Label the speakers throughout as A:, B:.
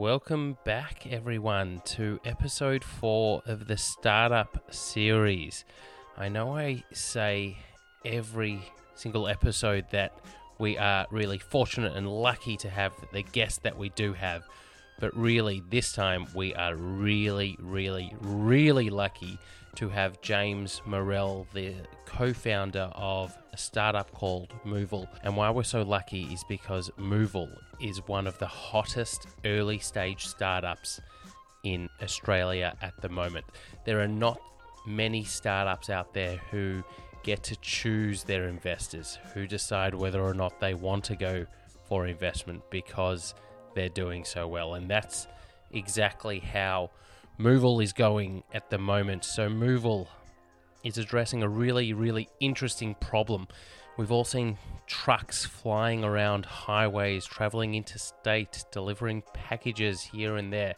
A: Welcome back, everyone, to episode four of the Startup series. I know I say every single episode that we are really fortunate and lucky to have the guest that we do have, but really, this time we are really, really, really lucky to have James Morrell, the co founder of startup called Muval. And why we're so lucky is because Muval is one of the hottest early stage startups in Australia at the moment. There are not many startups out there who get to choose their investors, who decide whether or not they want to go for investment because they're doing so well. And that's exactly how Muval is going at the moment. So, Muval is addressing a really, really interesting problem. We've all seen trucks flying around highways, traveling interstate, delivering packages here and there.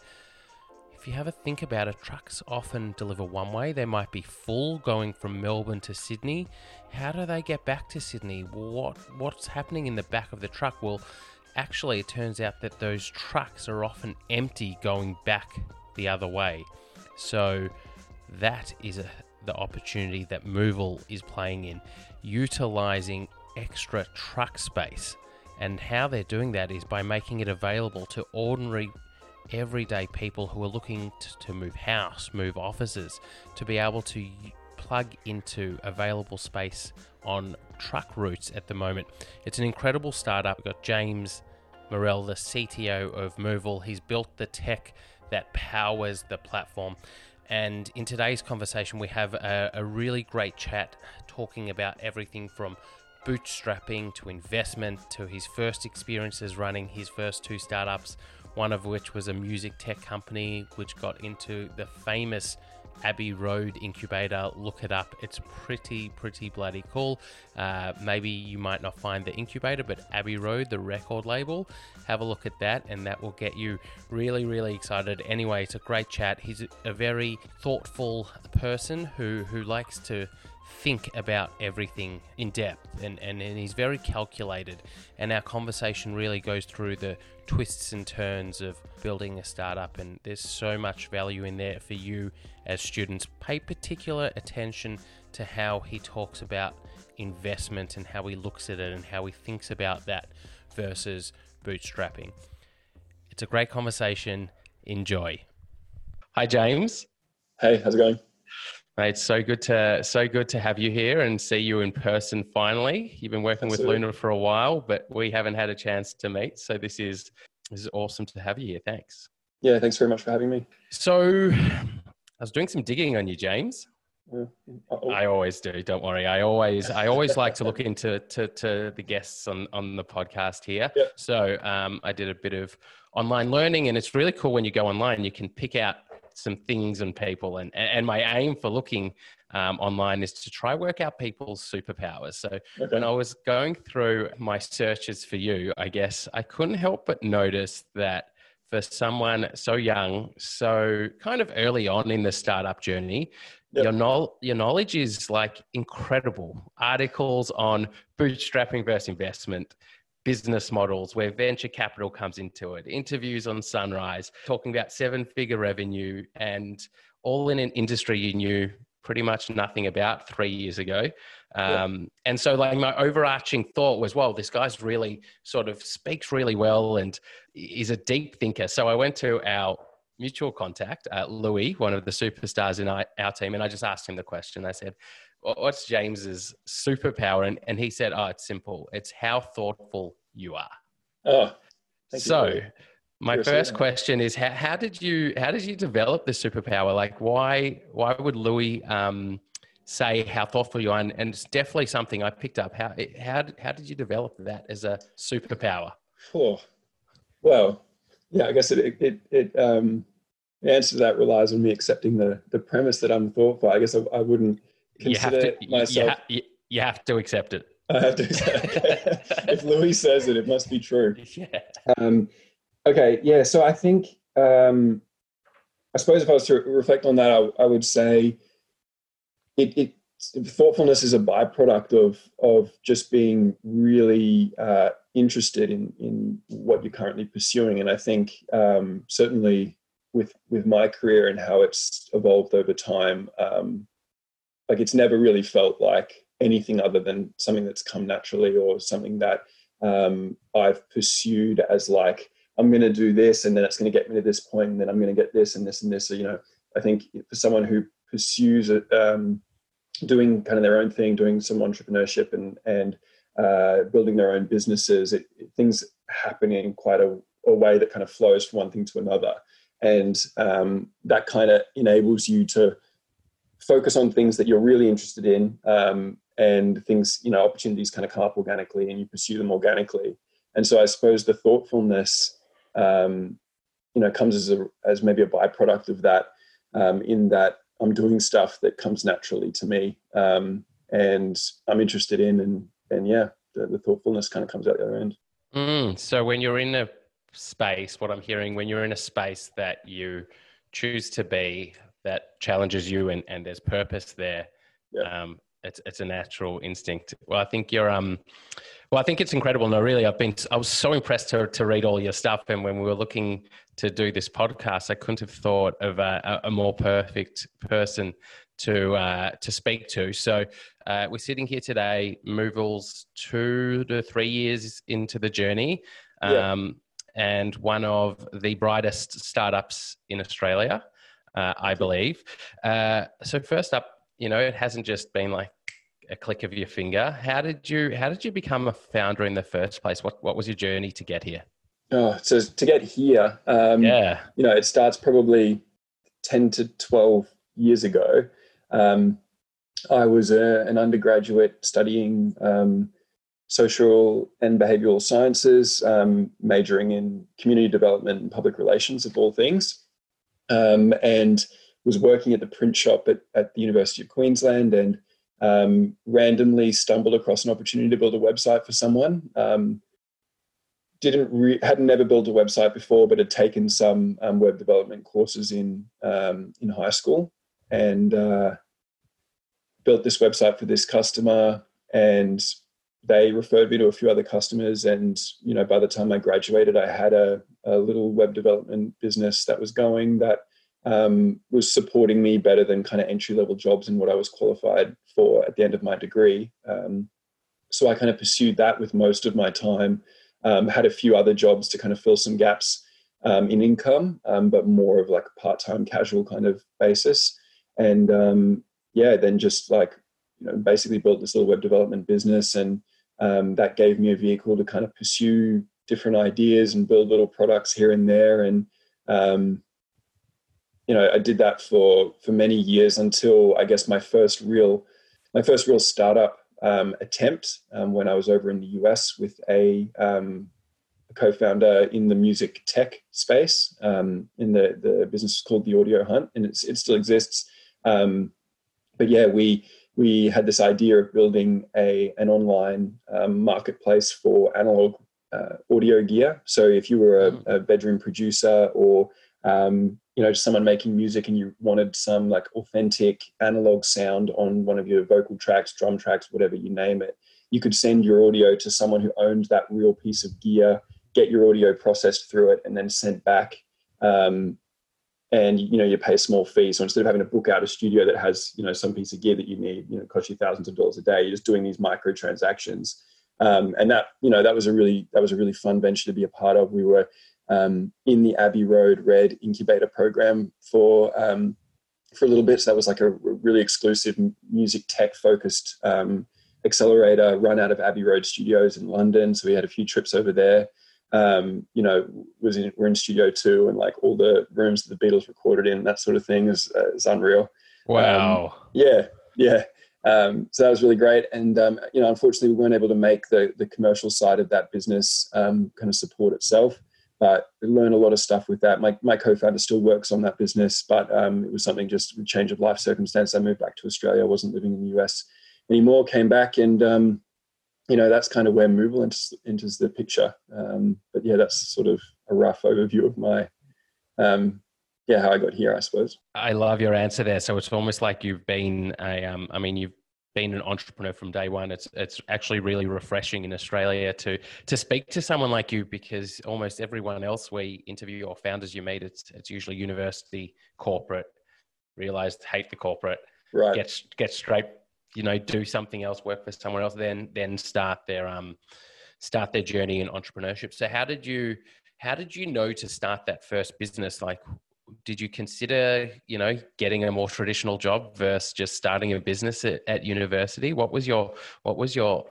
A: If you have a think about it, trucks often deliver one way. They might be full going from Melbourne to Sydney. How do they get back to Sydney? What what's happening in the back of the truck? Well, actually it turns out that those trucks are often empty going back the other way. So that is a, the opportunity that Muval is playing in, utilizing extra truck space. And how they're doing that is by making it available to ordinary, everyday people who are looking to, to move house, move offices, to be able to plug into available space on truck routes at the moment. It's an incredible startup. We've got James Morrell, the CTO of Muval. He's built the tech that powers the platform. And in today's conversation, we have a, a really great chat talking about everything from bootstrapping to investment to his first experiences running his first two startups, one of which was a music tech company which got into the famous Abbey Road Incubator. Look it up. It's pretty, pretty bloody cool. Uh, maybe you might not find the incubator, but Abbey Road, the record label, have a look at that, and that will get you really, really excited. Anyway, it's a great chat. He's a very thoughtful person who who likes to think about everything in depth and, and, and he's very calculated and our conversation really goes through the twists and turns of building a startup and there's so much value in there for you as students. Pay particular attention to how he talks about investment and how he looks at it and how he thinks about that versus bootstrapping. It's a great conversation. Enjoy. Hi james.
B: Hey how's it going
A: Mate, so good to so good to have you here and see you in person finally. You've been working Absolutely. with Luna for a while, but we haven't had a chance to meet. So this is this is awesome to have you here. Thanks.
B: Yeah, thanks very much for having me.
A: So I was doing some digging on you, James. I always do. Don't worry. I always, I always like to look into to, to the guests on on the podcast here. Yep. So um, I did a bit of online learning, and it's really cool when you go online. You can pick out some things and people. And, and my aim for looking um, online is to try work out people's superpowers. So okay. when I was going through my searches for you, I guess I couldn't help but notice that for someone so young, so kind of early on in the startup journey, Yep. Your, no- your knowledge is like incredible. Articles on bootstrapping versus investment, business models where venture capital comes into it, interviews on Sunrise, talking about seven figure revenue, and all in an industry you knew pretty much nothing about three years ago. Um, yeah. And so, like, my overarching thought was, well, this guy's really sort of speaks really well and is a deep thinker. So, I went to our mutual contact, uh, Louis, one of the superstars in our, our team, and I just asked him the question. I said, what's James's superpower? And, and he said, oh, it's simple. It's how thoughtful you are.
B: Oh,
A: so you my first question is how, how did you how did you develop the superpower? Like why why would Louis um, say how thoughtful you are? And, and, it's definitely something I picked up. How how how did you develop that as a superpower?
B: Oh, well, yeah, I guess it it, it um, the answer to that relies on me accepting the the premise that I'm thoughtful. I guess I, I wouldn't consider
A: you have to,
B: myself.
A: You, ha- you have to accept it.
B: I have to if Louis says it, it must be true. Yeah. Um, okay. Yeah. So I think, um, I suppose if I was to reflect on that, I, I would say it, it, thoughtfulness is a byproduct of of just being really uh, interested in in what you're currently pursuing. And I think um, certainly with with my career and how it's evolved over time, um, like it's never really felt like anything other than something that's come naturally or something that um, I've pursued as like I'm going to do this and then it's going to get me to this point and then I'm going to get this and this and this. So you know, I think for someone who pursues um, doing kind of their own thing, doing some entrepreneurship and and uh, building their own businesses, it, it, things happen in quite a, a, way that kind of flows from one thing to another, and um, that kind of enables you to focus on things that you're really interested in, um, and things you know opportunities kind of come up organically, and you pursue them organically. And so I suppose the thoughtfulness, um, you know, comes as a as maybe a byproduct of that, um, in that I'm doing stuff that comes naturally to me, um, and I'm interested in, and and yeah, the, the thoughtfulness kind of comes out the other end.
A: Mm, so when you're in a space, what I'm hearing, when you're in a space that you choose to be, that challenges you, and, and there's purpose there, yeah. um, it's it's a natural instinct. Well, I think you're um, well, I think it's incredible. No, really, I've been I was so impressed to to read all your stuff, and when we were looking to do this podcast, I couldn't have thought of a, a more perfect person to uh, to speak to. So uh, we're sitting here today, Muval's two to three years into the journey, um, yeah. and one of the brightest startups in Australia, uh, I believe. Uh, so first up, you know, it hasn't just been like a click of your finger. How did you how did you become a founder in the first place? What what was your journey to get here?
B: Oh, so to get here, um, yeah, you know, it starts probably ten to twelve years ago. Um, I was a, an undergraduate studying um, social and behavioral sciences, um, majoring in community development and public relations, of all things, um, and was working at the print shop at, at the University of Queensland and um, randomly stumbled across an opportunity to build a website for someone. Um, didn't re- hadn't never built a website before, but had taken some um, web development courses in um, in high school and uh, built this website for this customer. And they referred me to a few other customers. And you know, by the time I graduated, I had a, a little web development business that was going that um, was supporting me better than kind of entry level jobs and what I was qualified for at the end of my degree. Um, so I kind of pursued that with most of my time. Um, had a few other jobs to kind of fill some gaps um, in income, um, but more of like a part time casual kind of basis. And um, yeah, then just like you know, basically built this little web development business, and that gave me a vehicle to kind of pursue different ideas and build little products here and there and um, you know, I did that for for many years until I guess my first real my first real startup um, attempt um, when I was over in the US with a, um, a co-founder in the music tech space. Um, in the the business called the Audio Hunt, and it's it still exists. Um, but yeah, we we had this idea of building a an online um, marketplace for analog uh, audio gear. So if you were a, hmm. a bedroom producer or um, you know, someone making music and you wanted some like authentic analog sound on one of your vocal tracks, drum tracks, whatever you name it, you could send your audio to someone who owned that real piece of gear, get your audio processed through it, and then sent back. Um, and you know, you pay a small fee. So instead of having to book out a studio that has you know some piece of gear that you need, you know, cost you thousands of dollars a day, you're just doing these micro transactions. Um, and that you know that was a really that was a really fun venture to be a part of. We were um, in the Abbey Road Red Incubator program for um, for a little bit. So that was like a really exclusive music tech focused um, accelerator run out of Abbey Road Studios in London. So we had a few trips over there. Um, you know, was in, we're in Studio Two, and like all the rooms that the Beatles recorded in, that sort of thing is uh, is unreal.
A: Wow.
B: Um, yeah, yeah. Um, so that was really great. And um, you know, unfortunately, we weren't able to make the the commercial side of that business um, kind of support itself but learn a lot of stuff with that. My, my co-founder still works on that business, but um, it was something just a change of life circumstance. I moved back to Australia. I wasn't living in the US anymore. Came back, and um, you know that's kind of where Muval enters, enters the picture. Um, but yeah, that's sort of a rough overview of my um, yeah how I got here, I suppose.
A: I love your answer there. So it's almost like you've been a, um, I mean, you've been an entrepreneur from day one. It's it's actually really refreshing in Australia to to speak to someone like you because almost everyone else we interview or founders you meet, it's it's usually university, corporate, realized hate the corporate,
B: right.
A: get get straight, you know, do something else, work for someone else, then then start their um start their journey in entrepreneurship. So how did you how did you know to start that first business? Like did you consider you know getting a more traditional job versus just starting a business at, at university what was your what was your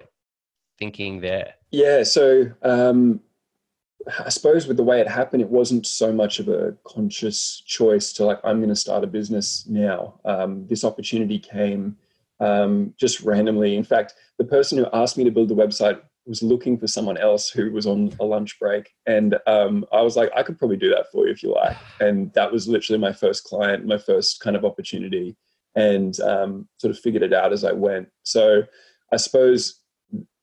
A: thinking there
B: yeah so um I suppose with the way it happened, it wasn't so much of a conscious choice to like, I'm going to start a business now. Um, this opportunity came um, just randomly. In fact, the person who asked me to build the website was looking for someone else who was on a lunch break. And um, I was like, I could probably do that for you if you like. And that was literally my first client, my first kind of opportunity, and um, sort of figured it out as I went. So I suppose,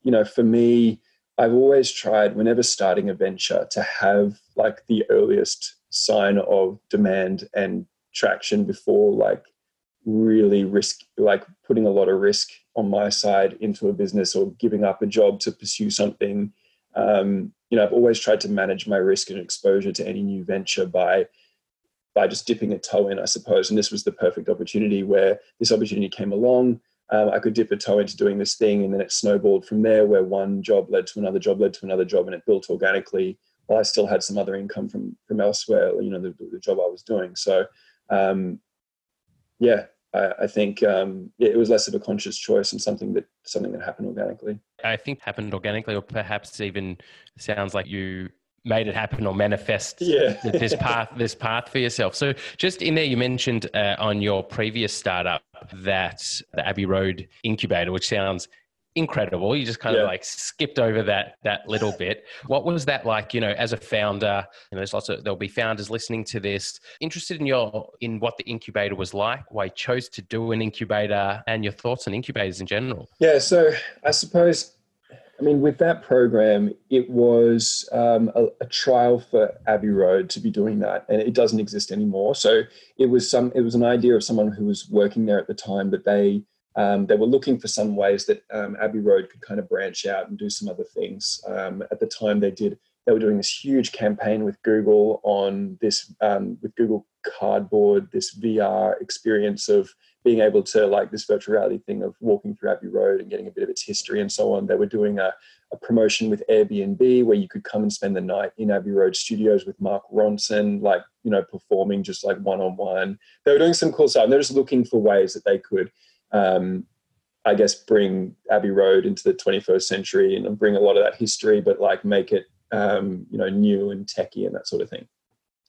B: you know, for me, I've always tried, whenever starting a venture, to have like the earliest sign of demand and traction before like really risk like putting a lot of risk on my side into a business or giving up a job to pursue something. Um, you know i've always tried to manage my risk and exposure to any new venture by by just dipping a toe in i suppose. And this was the perfect opportunity where this opportunity came along. Um, i could dip a toe into doing this thing and then it snowballed from there where one job led to another job led to another job and it built organically while i still had some other income from from elsewhere you know the, the job i was doing. So um, yeah I, I think um, it was less of a conscious choice and something that something that happened organically.
A: I think happened organically, or perhaps even sounds like you made it happen or manifest
B: yeah.
A: this path this path for yourself. So just in there, you mentioned uh, on your previous startup that the Abbey Road incubator, which sounds incredible. You just kind yeah. of like skipped over that that little bit. What was that like? You know, as a founder, you know, there's lots of there'll be founders listening to this, interested in your in what the incubator was like, why you chose to do an incubator, and your thoughts on incubators in general.
B: Yeah, so I suppose. I mean, with that program, it was um, a, a, trial for Abbey Road to be doing that, and it doesn't exist anymore. So it was some. It was an idea of someone who was working there at the time that they um, they were looking for some ways that um, Abbey Road could kind of branch out and do some other things. Um, at the time, they did they were doing this huge campaign with Google on this um, with Google Cardboard, this VR experience of being able to like this virtual reality thing of walking through Abbey Road and getting a bit of its history and so on. They were doing a, a promotion with Airbnb where you could come and spend the night in Abbey Road studios with Mark Ronson, like you know performing just like one on one. They were doing some cool stuff. And they're just looking for ways that they could um, I guess, bring Abbey Road into the 21st century and bring a lot of that history, but like make it, um, you know, new and techy and that sort of thing.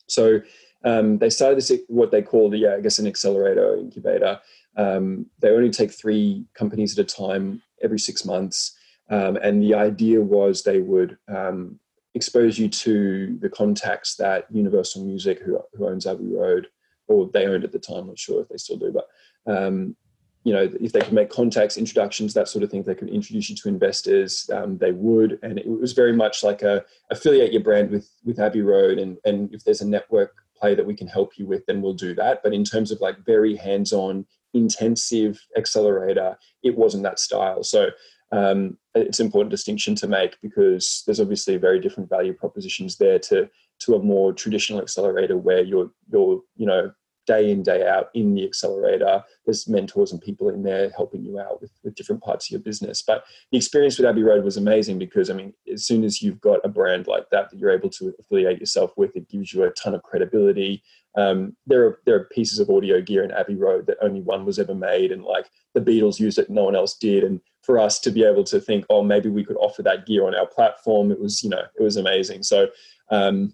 B: So um, they started this, what they call the, yeah, I guess, an accelerator incubator. Um, they only take three companies at a time every six months. Um, and the idea was they would um, expose you to the contacts that Universal Music, who, who owns Abbey Road, or they owned at the time, I'm not sure if they still do, but um, you know, if they could make contacts, introductions, that sort of thing, they could introduce you to investors. Um, they would, and it was very much like a affiliate your brand with with Abbey Road, and and if there's a network play that we can help you with, then we'll do that. But in terms of like very hands-on, intensive accelerator, it wasn't that style. So um, it's an important distinction to make because there's obviously very different value propositions there to to a more traditional accelerator where you're you're you know day in day out in the accelerator. There's mentors and people in there helping you out with, with different parts of your business. But the experience with abbey road was amazing because i mean as soon as you've got a brand like that that you're able to affiliate yourself with it gives you a ton of credibility. Um, there are there are pieces of audio gear in abbey road that only one was ever made and like the beatles used it no one else did. And for us to be able to think oh maybe we could offer that gear on our platform it was you know it was amazing. So um,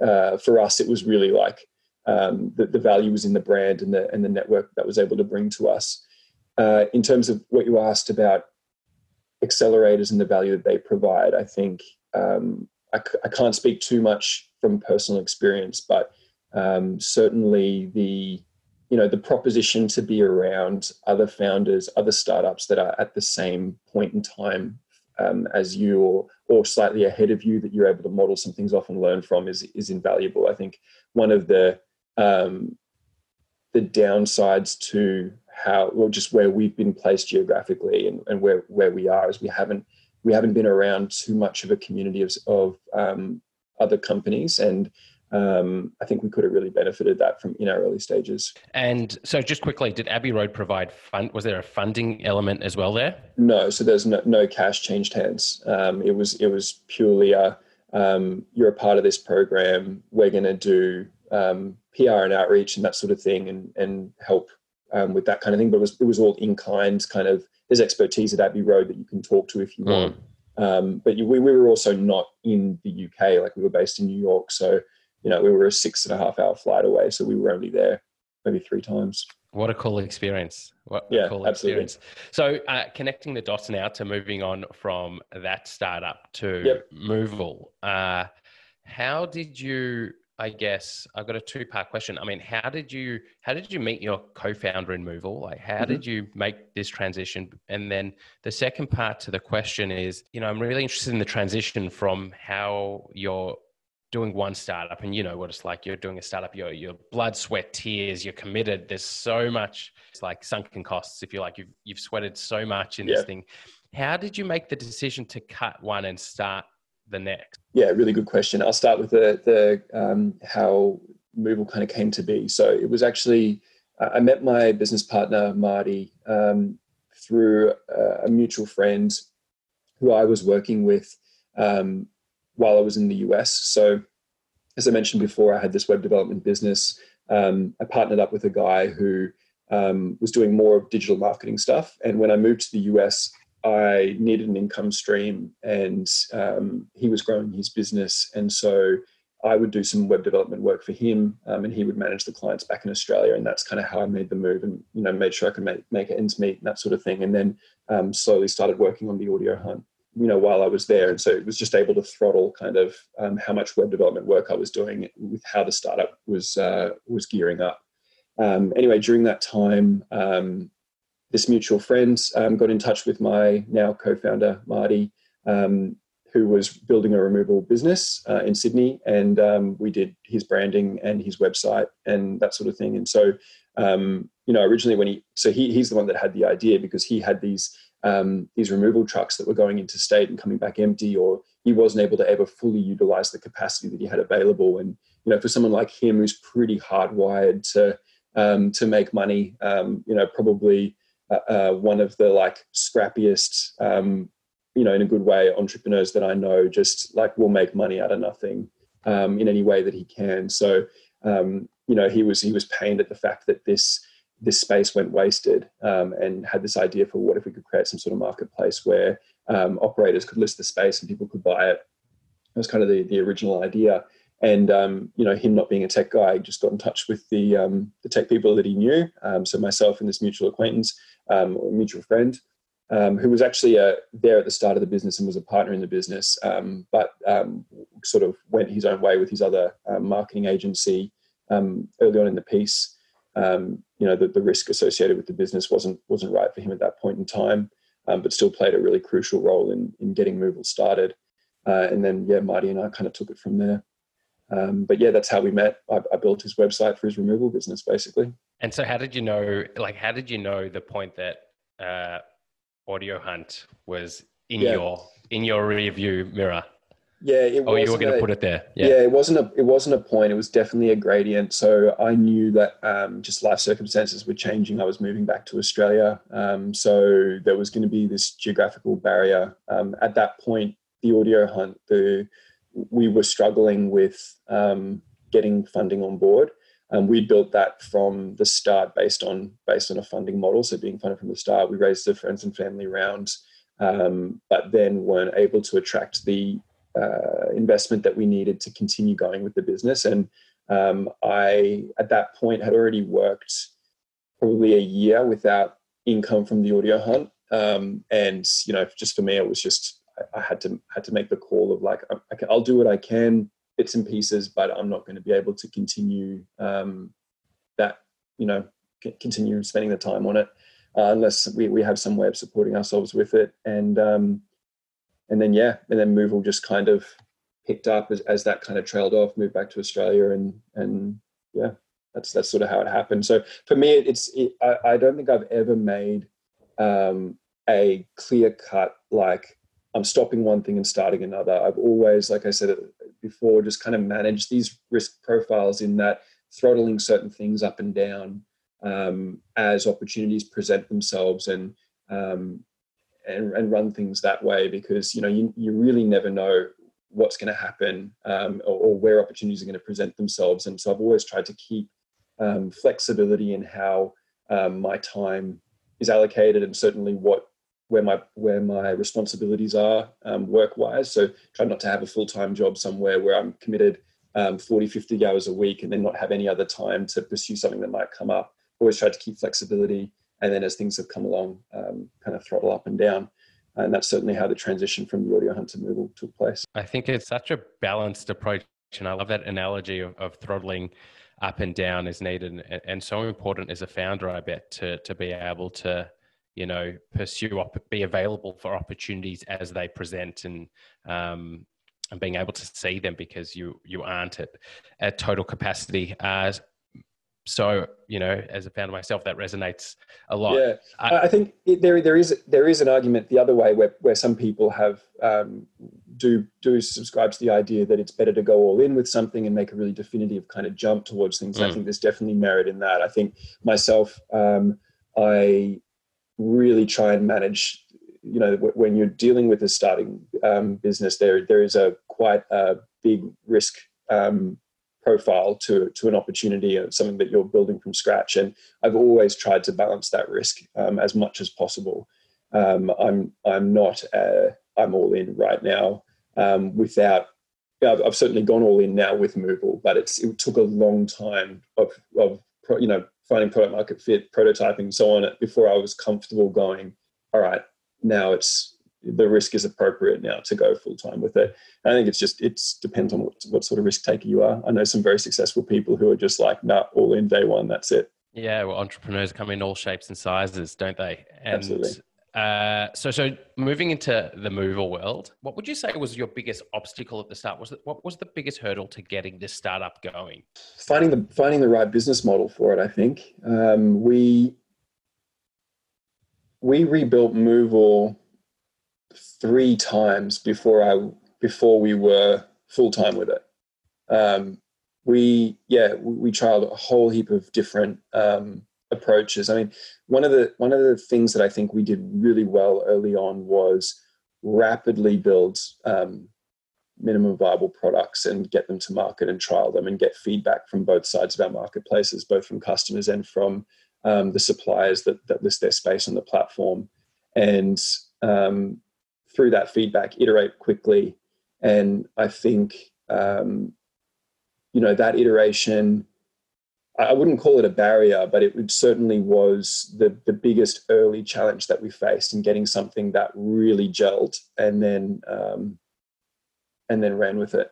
B: uh, for us it was really like um, the, the value was in the brand and the and the network that was able to bring to us. Uh, in terms of what you asked about accelerators and the value that they provide, I think um, I c- I can't speak too much from personal experience, but um, certainly the you know the proposition to be around other founders, other startups that are at the same point in time um, as you or or slightly ahead of you that you're able to model some things off and learn from is is invaluable. I think one of the um, the downsides to how well just where we've been placed geographically and, and where where we are is we haven't we haven't been around too much of a community of, of um, other companies and um, I think we could have really benefited that from in our early stages.
A: And so, just quickly, did Abbey Road provide fund? Was there a funding element as well there?
B: No, so there's no, no cash changed hands. Um, it was it was purely a um, you're a part of this program. We're going to do um, PR and outreach and that sort of thing, and and help um, with that kind of thing. But it was it was all in kind kind of. There's expertise at Abbey Road that you can talk to if you mm. want. Um, but we, we were also not in the UK, like we were based in New York, so you know, we were a six and a half hour flight away, so we were only there maybe three times.
A: What a cool experience! What
B: yeah,
A: a cool
B: absolutely.
A: experience. So, uh, connecting the dots now to moving on from that startup to yep. Muval. Uh, how did you? I guess I've got a two-part question. I mean, how did you how did you meet your co-founder in Muval? Like, how mm-hmm. did you make this transition? And then the second part to the question is, you know, I'm really interested in the transition from how you're doing one startup and you know what it's like you're doing a startup your your blood sweat tears you're committed there's so much it's like sunken costs if you like you've, you've sweated so much in yeah. this thing how did you make the decision to cut one and start the next
B: yeah really good question i'll start with the the um, how Muval kind of came to be so it was actually uh, i met my business partner marty um, through a, a mutual friend who i was working with um, while I was in the US. So, as I mentioned before, I had this web development business. Um, I partnered up with a guy who um, was doing more of digital marketing stuff. And when I moved to the US, I needed an income stream, and um, he was growing his business. And so I would do some web development work for him, um, and he would manage the clients back in Australia. And that's kind of how I made the move, and you know, made sure I could make make ends meet and that sort of thing. And then um, slowly started working on the audio hunt you know while I was there, and so it was just able to throttle kind of um, how much web development work I was doing with how the startup was uh, was gearing up. Um, anyway, during that time, um, this mutual friend um, got in touch with my now co-founder Marty, um, who was building a removal business uh, in Sydney, and um, we did his branding and his website and that sort of thing. And so, you know, originally when he so he he's the one that had the idea because he had these um, these removal trucks that were going into state and coming back empty, or he wasn't able to ever fully utilize the capacity that he had available. And you know, for someone like him who's pretty hardwired to um, to make money, um, you know, probably uh, uh, one of the like scrappiest, um, you know, in a good way, entrepreneurs that I know, just like will make money out of nothing um, in any way that he can. So, um, you know, he was he was pained at the fact that this this space went wasted um, and had this idea for what if we could create some sort of marketplace where um, operators could list the space and people could buy it. That was kind of the, the original idea. And um, you know, him not being a tech guy, just got in touch with the um, the tech people that he knew. Um, so myself and this mutual acquaintance, um, or mutual friend, who was actually uh, there at the start of the business and was a partner in the business, but sort of went his own way with his other marketing agency early on in the piece um, you know, the, the risk associated with the business wasn't wasn't right for him at that point in time, um, but still played a really crucial role in in getting Muval started. Uh, and then yeah, Marty and I kind of took it from there. Um, but yeah, that's how we met. I, I, built his website for his removal business, basically.
A: And so, how did you know? Like, how did you know the point that uh, Audio Hunt was in yeah. your in your rear view mirror?
B: Yeah, it
A: oh, you were going to put it there.
B: Yeah. yeah. it wasn't a it wasn't a point. It was definitely a gradient. So I knew that um, just life circumstances were changing. I was moving back to Australia, um, so there was going to be this geographical barrier. Um, at that point, the audio hunt, the we were struggling with um, getting funding on board. Um, we built that from the start based on based on a funding model. So being funded from the start, we raised the friends and family round, um, but then weren't able to attract the uh, investment that we needed to continue going with the business. And um, I, at that point, had already worked probably a year without income from the audio hunt. Um, and you know, just for me, it was just I, I had to had to make the call of like, okay, I'll do what I can, bits and pieces, but I'm not going to be able to continue um, that. You know, c- continue spending the time on it uh, unless we, we have some way of supporting ourselves with it. And um, and then yeah, and then Muval just kind of picked up as, as that kind of trailed off, moved back to Australia, and and yeah, that's that's sort of how it happened. So for me, it's it, I, I, don't think I've ever made um, a clear cut like I'm stopping one thing and starting another. I've always, like I said before, just kind of managed these risk profiles in that throttling certain things up and down um, as opportunities present themselves and um, and, and run things that way because you know you, you really never know what's going to happen um, or, or, where opportunities are going to present themselves and so i've always tried to keep um, flexibility in how um, my time is allocated and certainly what where my where my responsibilities are um, work wise so try not to have a full-time job somewhere where i'm committed um, 40 50 hours a week and then not have any other time to pursue something that might come up always try to keep flexibility and then as things have come along, um, kind of throttle up and down. And that's certainly how the transition from the audio hunt to took place.
A: I think it's such a balanced approach. And I love that analogy of, of throttling up and down is needed and, and, so important as a founder, I bet, to, to be able to, you know, pursue, op- be available for opportunities as they present and, um, and being able to see them because you, you aren't at, at total capacity. Uh, so you know as a founder myself that resonates a lot
B: yeah i, I think it, there there is there is an argument the other way where, where some people have um, do do subscribe to the idea that it's better to go all in with something and make a really definitive kind of jump towards things mm. i think there's definitely merit in that i think myself um, i really try and manage you know when you're dealing with a starting um, business there there is a quite a big risk um, profile to, to an opportunity or something that you're building from scratch. And I've always tried to balance that risk um, as much as possible. Um, I'm I'm not uh, I'm all in right now um, without. I've, I've, certainly gone all in now with Muval, but it's it took a long time of of you know finding product market fit, prototyping, so on before I was comfortable going. All right, now it's the risk is appropriate now to go full time with it. And I think it's just it's depends on what, what sort of risk taker you are. I know some very successful people who are just like, nah, all in day one, that's it.
A: Yeah, well, entrepreneurs come in all shapes and sizes, don't they?
B: And, Absolutely.
A: Uh, so, so moving into the Muval world, what would you say was your biggest obstacle at the start? Was it, what was the biggest hurdle to getting this startup going?
B: Finding the finding the right business model for it. I think um, we we rebuilt Muval three times before I before we were full time with it. Um, we yeah we, we, a whole heap of different um, approaches. I mean, one of the one of the things that I think we did really well early on was rapidly build um, minimum viable products and get them to market and trial them and get feedback from both sides of our marketplaces, both from customers and from um, the suppliers that, that list their space on the platform. And um, through that feedback, iterate quickly. And I think, um, you know, that iteration, I wouldn't call it a barrier, but it certainly was the, the biggest early challenge that we faced in getting something that really gelled and then, um, and then ran with it.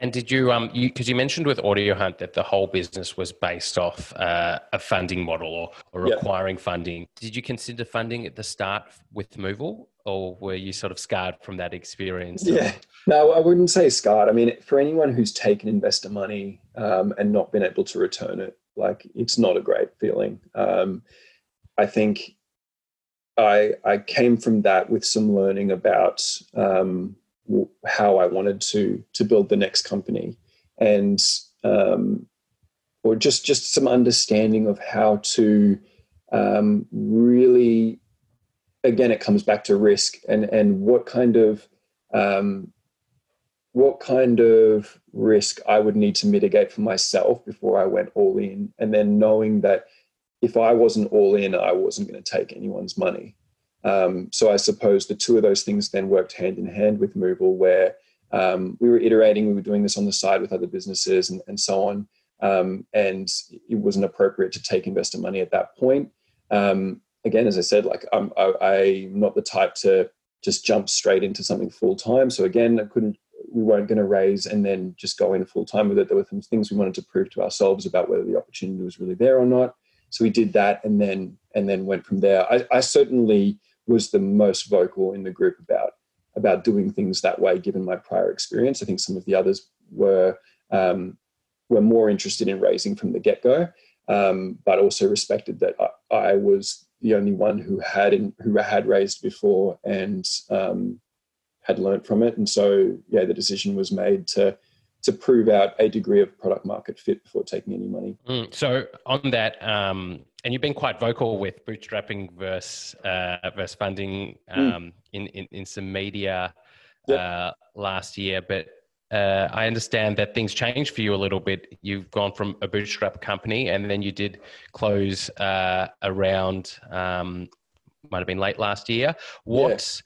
A: And did you, um, you because you mentioned with Audio Hunt that the whole business was based off uh, a funding model or, or requiring yep. funding. Did you consider funding at the start with Muval, or were you sort of scarred from that experience?
B: Yeah, no, I wouldn't say scarred. I mean, for anyone who's taken investor money um, and not been able to return it, like it's not a great feeling. Um, I think I I came from that with some learning about um, how I wanted to to build the next company, and um, or just just some understanding of how to um, really. Again, it comes back to risk and and what kind of um, what kind of risk I would need to mitigate for myself before I went all in, and then knowing that if I wasn't all in, I wasn't going to take anyone's money. Um, so I suppose the two of those things then worked hand in hand with Muval, where um, we were iterating, we were doing this on the side with other businesses and, and so on. Um, and it wasn't appropriate to take investor money at that point. Um, again, as I said, like I'm, I, am not the type to just jump straight into something full time. So again, I couldn't, we weren't going to raise and then just go in full time with it. There were some things we wanted to prove to ourselves about whether the opportunity was really there or not. So we did that and then and then went from there. I, I certainly was the most vocal in the group about about doing things that way, given my prior experience. I think some of the others were um, were more interested in raising from the get go, um, but also respected that I, I, was the only one who had in, who had raised before and um, had learned from it. And so, yeah, the decision was made to to prove out a degree of product market fit before taking any money.
A: Mm, so on that, um, and you've been quite vocal with bootstrapping versus uh, versus funding mm. um, mm. in, in, in some media yep. uh, last year, but uh, I understand that things changed for you a little bit. You've gone from a bootstrap company, and then you did close uh, around. Um, might have been late last year. What?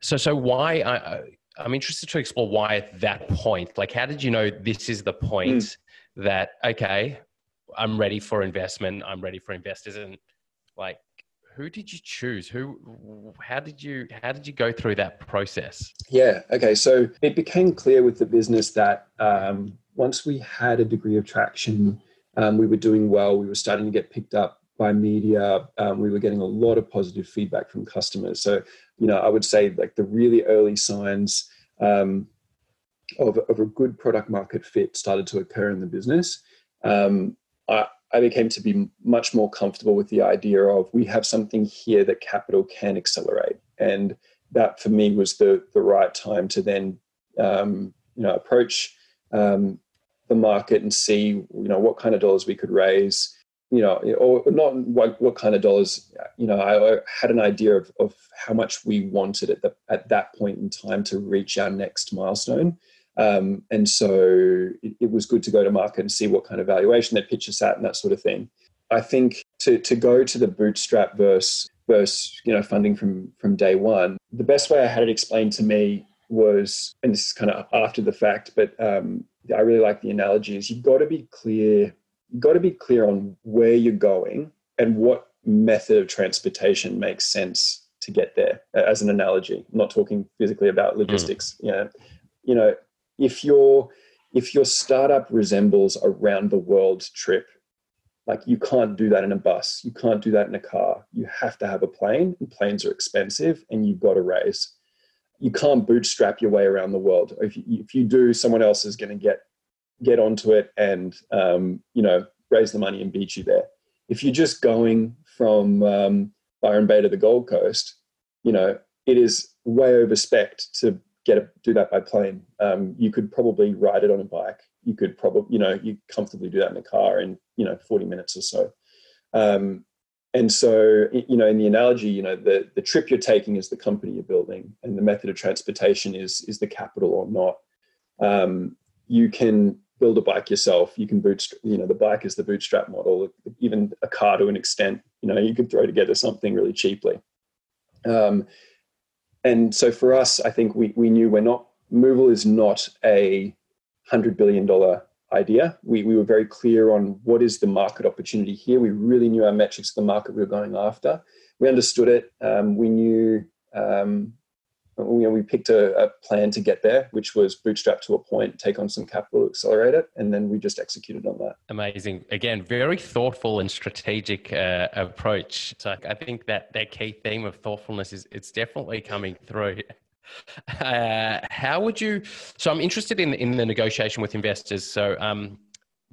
A: So, so why? I, I'm interested to explore why at that point. Like, how did you know this is the point mm. that okay, I'm ready for investment. I'm ready for investors, and like, who did you choose? Who? How did you? How did you go through that process?
B: Yeah. Okay. So it became clear with the business that um, once we had a degree of traction, um, we were doing well. We were starting to get picked up by media. Um, we were getting a lot of positive feedback from customers. So, you know, I would say like the really early signs um, of, of a good product market fit started to occur in the business. Um, I, I became to be much more comfortable with the idea of we have something here that capital can accelerate. And that for me was the, the right time to then, um, you know, approach um, the market and see, you know, what kind of dollars we could raise, you know, or not what, what kind of dollars, you know, I had an idea of, of how much we wanted at, the, at that point in time to reach our next milestone. Um, and so it, it, was good to go to market and see what kind of valuation that pitch us at and that sort of thing. I think to, to go to the bootstrap versus, versus you know funding from from day one, the best way I had it explained to me was, and this is kind of after the fact, but um, I really like the analogy is you've got to be clear you've got to be clear on where you're going and what method of transportation makes sense to get there as an analogy I'm not talking physically about hmm. logistics mm. you know you know if your if your startup resembles a round the world trip like you can't do that in a bus you can't do that in a car. You have to have a plane and planes are expensive and you've got to raise you can't bootstrap your way around the world. If you, if you do someone else is going to get get onto it and um, you know raise the money and beat you there. If you're just going from um, Byron Bay to the Gold Coast, you know it is way over spec to get a, do that by plane. Um, you could probably ride it on a bike. You could probably you know you comfortably do that in a car in you know 40 minutes or so. Um, and so you know in the analogy you know the the trip you're taking is the company you're building and the method of transportation is is the capital or not um, you can build a bike yourself. You can bootstrap, you know, the bike is the bootstrap model, even a car to an extent, you know, you could throw together something really cheaply. Um, and so for us, I think we, we knew we're not, Muval is not a $100 billion idea. We, we were very clear on what is the market opportunity here. We really knew our metrics of the market we were going after. We understood it. Um, we knew um, you know, we picked a, a, plan to get there, which was bootstrap to a point, take on some capital accelerate it, and then we just executed on that.
A: Amazing. Again, very thoughtful and strategic uh, approach. So I think that that key theme of thoughtfulness is it's definitely coming through. Uh, how would you? So I'm interested in in the negotiation with investors. So um,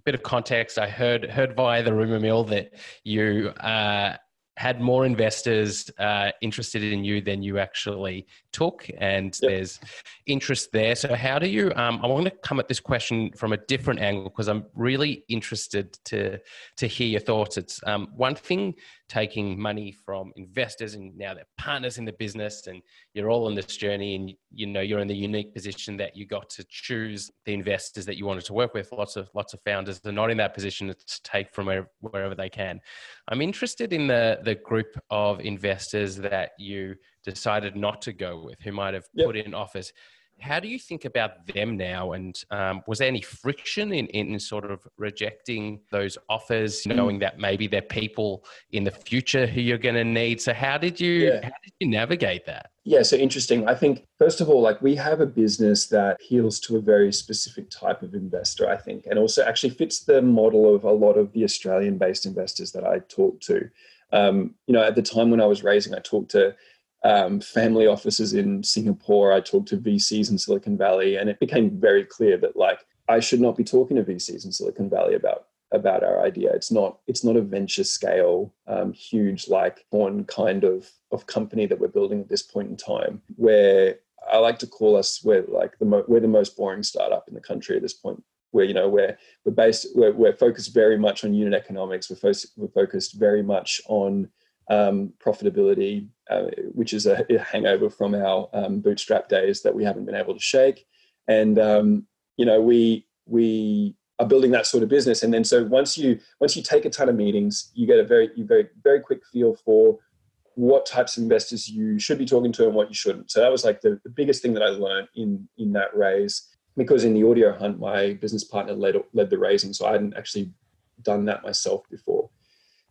A: bit of context. I heard heard via the rumor mill that you uh, had more investors uh, interested in you than you actually took, and yep. there's interest there. So, how do you? Um, I want to come at this question from a different angle because I'm really interested to to hear your thoughts. It's um, one thing taking money from investors and now they're partners in the business and you're all on this journey and you know you're in the unique position that you got to choose the investors that you wanted to work with. Lots of lots of founders are not in that position to take from where, wherever they can. I'm interested in the the group of investors that you decided not to go with who might have yep. put in offers how do you think about them now? And um, was there any friction in, in sort of rejecting those offers, mm. knowing that maybe they're people in the future who you're going to need? So how did you yeah. how did you navigate that?
B: Yeah, so interesting. I think first of all, like we have a business that appeals to a very specific type of investor, I think, and also actually fits the model of a lot of the Australian-based investors that I talk to. Um, you know, at the time when I was raising, I talked to um, family offices in Singapore. I talked to VCs in Silicon Valley, and it became very clear that like I should not be talking to VCs in Silicon Valley about about our idea. It's not it's not a venture scale, um, huge like one kind of of company that we're building at this point in time. Where I like to call us we're like the mo- we're the most boring startup in the country at this point. Where you know we're we're based we're, we're focused very much on unit economics. We're, fo- we're focused very much on um, profitability, uh, which is a, hangover from our um, bootstrap days that we haven't been able to shake. And um, you know we we are building that sort of business. And then so once you once you take a ton of meetings, you get a very you very very quick feel for what types of investors you should be talking to and what you shouldn't. So that was like the, the biggest thing that I learned in in that raise. Because in the audio hunt, my business partner led led the raising, so I hadn't actually done that myself before.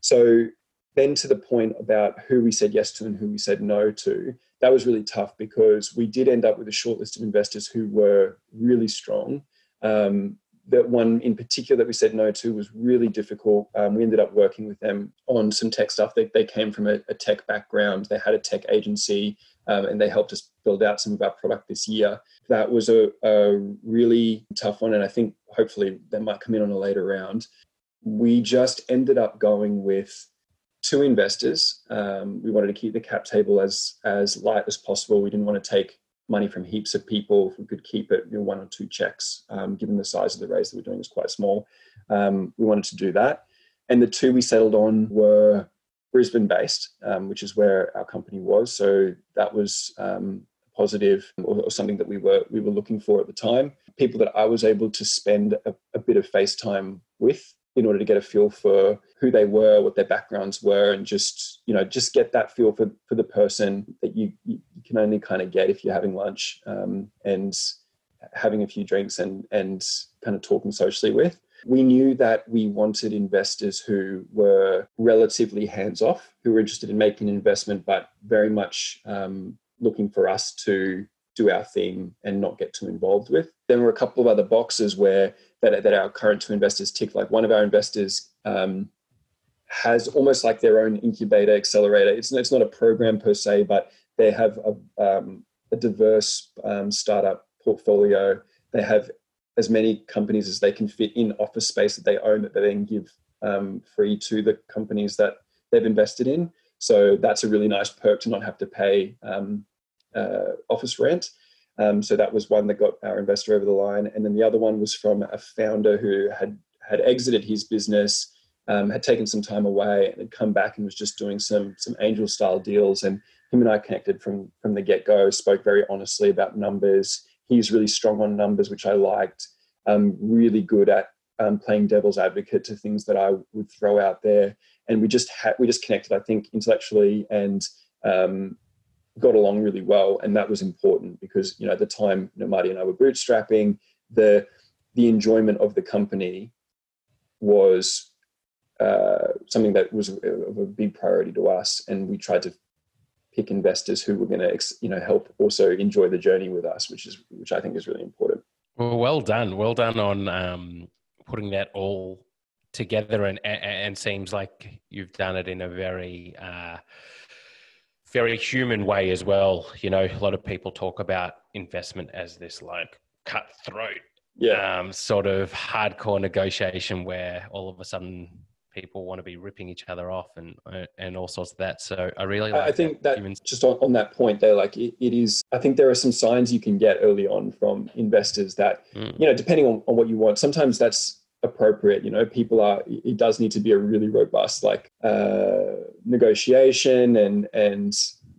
B: So then to the point about who we said yes to and who we said no to, that was really tough because we did end up with a short list of investors who were really strong. Um, that one in particular that we said no to was really difficult. Um, we ended up working with them on some tech stuff. They, they came from a, a tech background, they had a tech agency, um, and they helped us build out some of our product this year. That was a, a really tough one, and I think hopefully they might come in on a later round. We just ended up going with two investors. Um, we wanted to keep the cap table as as light as possible. We didn't want to take money from heaps of people. If we could keep it you know, one or two checks, um, given the size of the raise that we're doing is quite small, um, we wanted to do that. And the two we settled on were Brisbane based, um, which is where our company was. So that was um, positive or, or, something that we were we were looking for at the time. People that I was able to spend a, a bit of face time with in order to get a feel for who they were, what their backgrounds were, and just you know just get that feel for for the person that you you can only kind of get if you're having lunch um, and having a few drinks and and kind of talking socially with. We knew that we wanted investors who were relatively hands off, who were interested in making an investment, but very much um, looking for us to do our thing and not get too involved with. There were a couple of other boxes where that, that our current two investors tick. Like one of our investors um, has almost like their own incubator accelerator. It's, it's not a program per se, but they have a, um, a diverse um, startup portfolio. They have as many companies as they can fit in office space that they own that they then give um, free to the companies that they've invested in. So that's a really nice perk to not have to pay um, uh, office rent. Um, so that was one that got our investor over the line, and then the other one was from a founder who had had exited his business, um, had taken some time away, and had come back and was just doing some some angel style deals. And him and I connected from from the get go. Spoke very honestly about numbers. He's really strong on numbers, which I liked. Um, really good at um, playing devil's advocate to things that I would throw out there, and we just had we just connected. I think intellectually and um, got along really well, and that was important because you know at the time, Marty and I were bootstrapping. The the enjoyment of the company was uh, something that was of a big priority to us, and we tried to pick investors who were going to you know help also enjoy the journey with us, which is which I think is really important.
A: Well, well done, well done on um, putting that all together, and and seems like you've done it in a very uh, very human way as well. You know, a lot of people talk about investment as this like cutthroat, yeah, um, sort of hardcore negotiation where all of a sudden people want to be ripping each other off and uh, and all sorts of that. So I really, like
B: I think that, that just on, on that point, there, like it, it is. I think there are some signs you can get early on from investors that mm. you know, depending on, on what you want. Sometimes that's appropriate you know people are it does need to be a really robust like uh, negotiation and and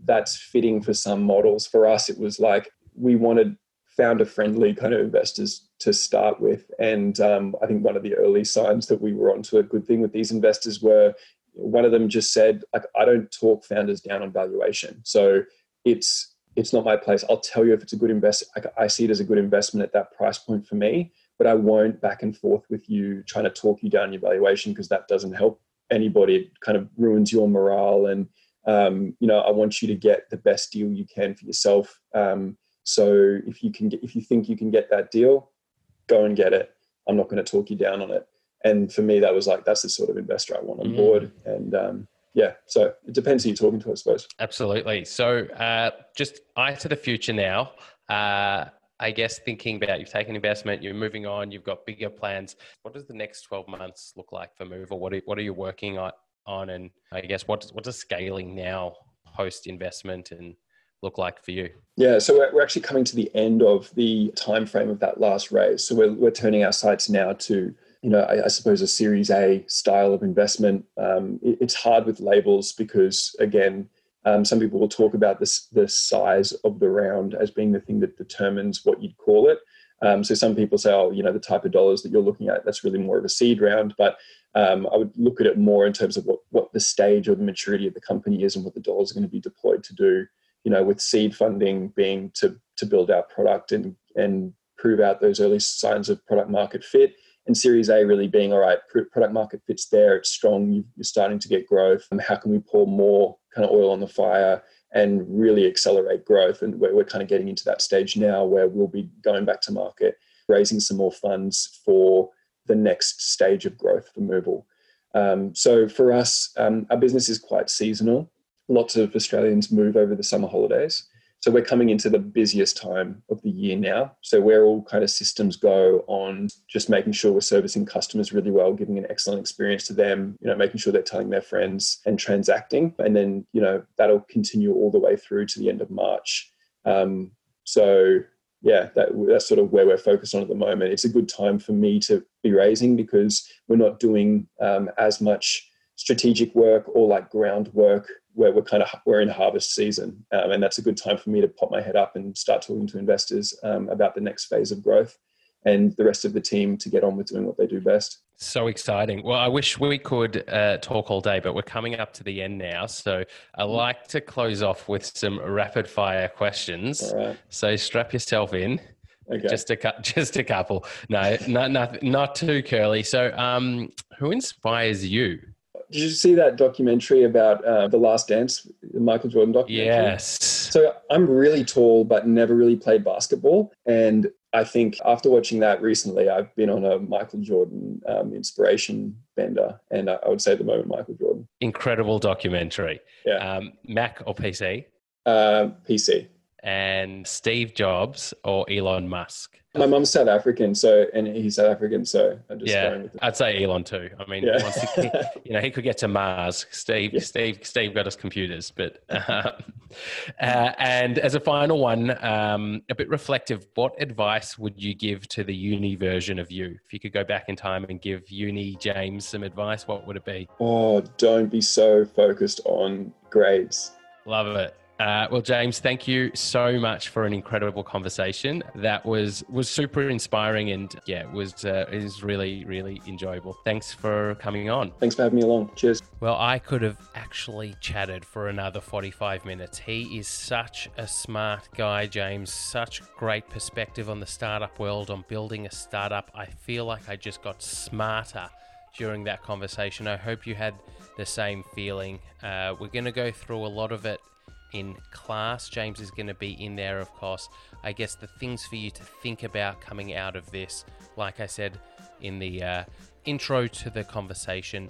B: that's fitting for some models. For us it was like we wanted founder friendly kind of investors to start with. And um, i think one of the early signs that we were onto a good thing with these investors were one of them just said like i don't talk founders down on valuation. So it's it's not my place. I'll tell you if it's a good invest i see it as a good investment at that price point for me but I won't back and forth with you trying to talk you down your valuation because that doesn't help anybody. It kind of ruins your morale. And, um, you know, I want you to get the best deal you can for yourself. Um, so if you can get, if you think you can get that deal, go and get it. I'm not going to talk you down on it. And for me, that was like, that's the sort of investor I want on mm. board. And, um, yeah, so it depends who you're talking to, I suppose.
A: Absolutely. So, uh, just eye to the future now. Uh, I guess thinking about you've taken investment, you're moving on, you've got bigger plans. What does the next 12 months look like for Muval, or what are, what are you working on? And I guess what what does scaling now post investment and look like for you?
B: Yeah, so we're, we're actually coming to the end of the time frame of that last raise. So we're, we're turning our sights now to you know, I, I, suppose a Series A style of investment. Um, it, it's hard with labels because, again, um, some people will talk about this, the size of the round as being the thing that determines what you'd call it. Um, so some people say, oh, you know, the type of dollars that you're looking at, that's really more of a seed round. But um, I would look at it more in terms of what, what the stage or the maturity of the company is and what the dollars are going to be deployed to do. You know, with seed funding being to to build out product and and prove out those early signs of product market fit, and Series A really being all right, product market fits there, it's strong, you're starting to get growth. And how can we pour more kind of oil on the fire and really accelerate growth? And we're, we're kind of getting into that stage now where we'll be going back to market, raising some more funds for the next stage of growth for Muval. Um, so for us, um, our business is quite seasonal. Lots of Australians move over the summer holidays. So we're coming into the busiest time of the year now. So where all kind of systems go on just making sure we're servicing customers really well, giving an excellent experience to them, you know, making sure they're telling their friends and transacting. And then, you know, that'll continue all the way through to the end of March. Um, so yeah, that, that's sort of where we're focused on at the moment. It's a good time for me to be raising because we're not doing um, as much strategic work or like groundwork where we're kind of we're in harvest season, um, and that's a good time for me to pop my head up and start talking to investors um, about the next phase of growth, and the rest of the team to get on with doing what they do best.
A: So exciting! Well, I wish we could uh, talk all day, but we're coming up to the end now. So I mm. like to close off with some rapid fire questions. So strap yourself in. Okay. Just a just a couple. No, not not not too curly. So, um, who inspires you?
B: Did you see that documentary about uh, the Last Dance, the Michael Jordan documentary?
A: Yes.
B: So I'm really tall, but never really played basketball, and I think after watching that recently, I've been on a Michael Jordan um, inspiration bender, and I, would say at the moment Michael Jordan.
A: Incredible documentary.
B: Yeah.
A: Um, Mac or PC?
B: Uh, PC.
A: And Steve Jobs or Elon Musk?
B: My mum's South African, so and he's South African, so I'm just
A: yeah,
B: going with it.
A: I'd say Elon too. I mean, yeah. he, you know, he could get to Mars. Steve, yeah. Steve, Steve got us computers, but uh, uh, and as a final one, um, a bit reflective. What advice would you give to the uni version of you? If you could go back in time and give uni James some advice, what would it be?
B: Oh, don't be so focused on grades.
A: Love it. Uh, well, James, thank you so much for an incredible conversation. That was was super inspiring, and yeah, was uh, was really really enjoyable. Thanks for coming on.
B: Thanks for having me along. Cheers.
A: Well, I could have actually chatted for another forty five minutes. He is such a smart guy, James. Such great perspective on the startup world, on building a startup. I feel like I just got smarter during that conversation. I hope you had the same feeling. Uh, we're going to go through a lot of it in class. James is going to be in there, of course. I guess the things for you to think about coming out of this, like I said in the uh, intro to the conversation,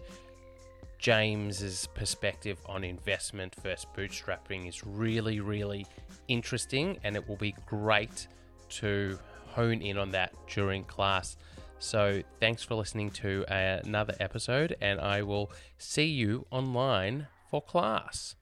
A: James's perspective on investment versus bootstrapping is really, really interesting, and it will be great to hone in on that during class. So, thanks for listening to another episode, and I will see you online for class.